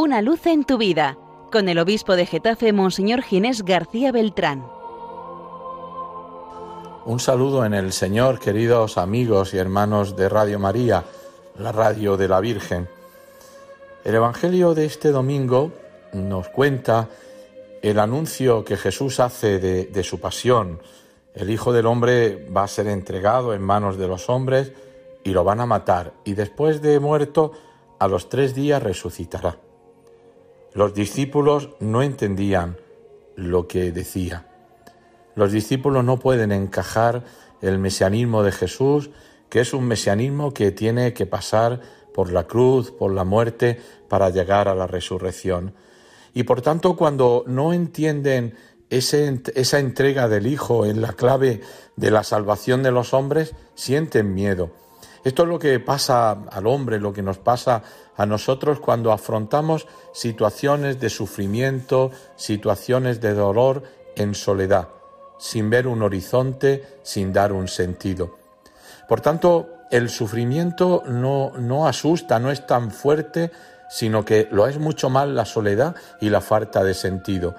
Una luz en tu vida, con el obispo de Getafe, Monseñor Ginés García Beltrán. Un saludo en el Señor, queridos amigos y hermanos de Radio María, la radio de la Virgen. El Evangelio de este domingo nos cuenta el anuncio que Jesús hace de, de su pasión. El Hijo del Hombre va a ser entregado en manos de los hombres y lo van a matar, y después de muerto, a los tres días resucitará. Los discípulos no entendían lo que decía. Los discípulos no pueden encajar el mesianismo de Jesús, que es un mesianismo que tiene que pasar por la cruz, por la muerte, para llegar a la resurrección. Y por tanto, cuando no entienden esa entrega del Hijo en la clave de la salvación de los hombres, sienten miedo esto es lo que pasa al hombre, lo que nos pasa a nosotros cuando afrontamos situaciones de sufrimiento, situaciones de dolor en soledad, sin ver un horizonte, sin dar un sentido. Por tanto, el sufrimiento no, no asusta, no es tan fuerte, sino que lo es mucho más la soledad y la falta de sentido.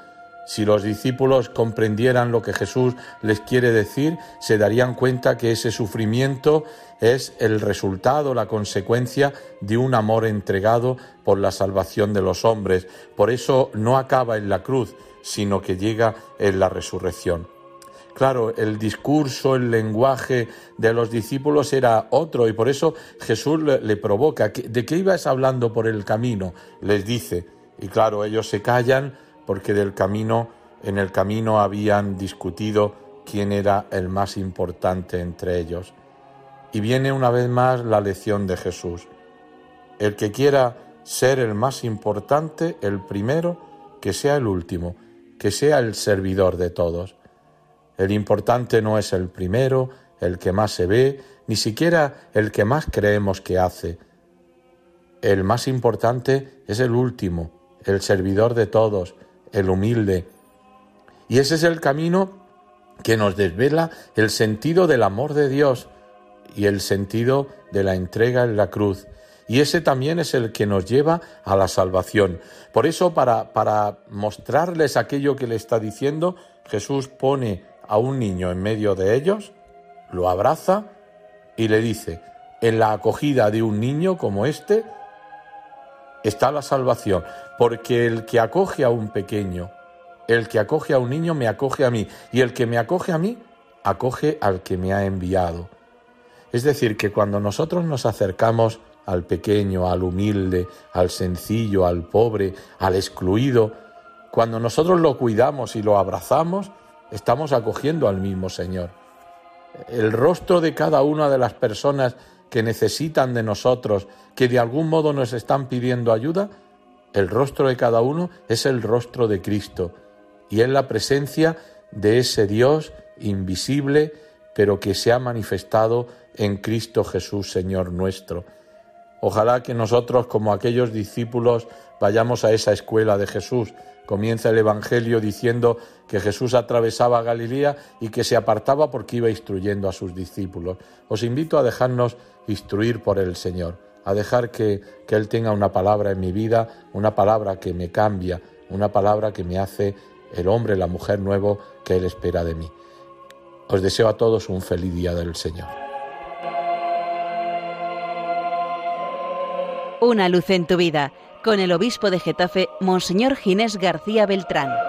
Si los discípulos comprendieran lo que Jesús les quiere decir, se darían cuenta que ese sufrimiento es el resultado, la consecuencia de un amor entregado por la salvación de los hombres. Por eso no acaba en la cruz, sino que llega en la resurrección. Claro, el discurso, el lenguaje de los discípulos era otro y por eso Jesús le, provoca. ¿De qué ibas hablando por el camino? Les dice. Y claro, ellos se callan porque del camino, en el camino habían discutido quién era el más importante entre ellos. Y viene una vez más la lección de Jesús. El que quiera ser el más importante, el primero, que sea el último, que sea el servidor de todos. El importante no es el primero, el que más se ve, ni siquiera el que más creemos que hace. El más importante es el último, el servidor de todos, el humilde. Y ese es el camino que nos desvela el sentido del amor de Dios y el sentido de la entrega en la cruz. Y ese también es el que nos lleva a la salvación. Por eso, para, para mostrarles aquello que le está diciendo, Jesús pone a un niño en medio de ellos, lo abraza y le dice, en la acogida de un niño como este, está la salvación, porque el que acoge a un pequeño, el que acoge a un niño, me acoge a mí, y el que me acoge a mí, acoge al que me ha enviado. Es decir, que cuando nosotros nos acercamos al pequeño, al humilde, al sencillo, al pobre, al excluido, cuando nosotros lo cuidamos y lo abrazamos, estamos acogiendo al mismo Señor. El rostro de cada una de las personas que necesitan de nosotros, que de algún modo nos están pidiendo ayuda, el rostro de cada uno es el rostro de Cristo y es la presencia de ese Dios invisible, pero que se ha manifestado en Cristo Jesús, Señor nuestro. Ojalá que nosotros, como aquellos discípulos, vayamos a esa escuela de Jesús. Comienza el Evangelio diciendo que Jesús atravesaba Galilea y que se apartaba porque iba instruyendo a sus discípulos. Os invito a dejarnos instruir por el Señor, a dejar que, que Él tenga una palabra en mi vida, una palabra que me cambia, una palabra que me hace el hombre, la mujer nuevo que Él espera de mí. Os deseo a todos un feliz día del Señor. Una luz en tu vida, con el obispo de Getafe, Monseñor Ginés García Beltrán.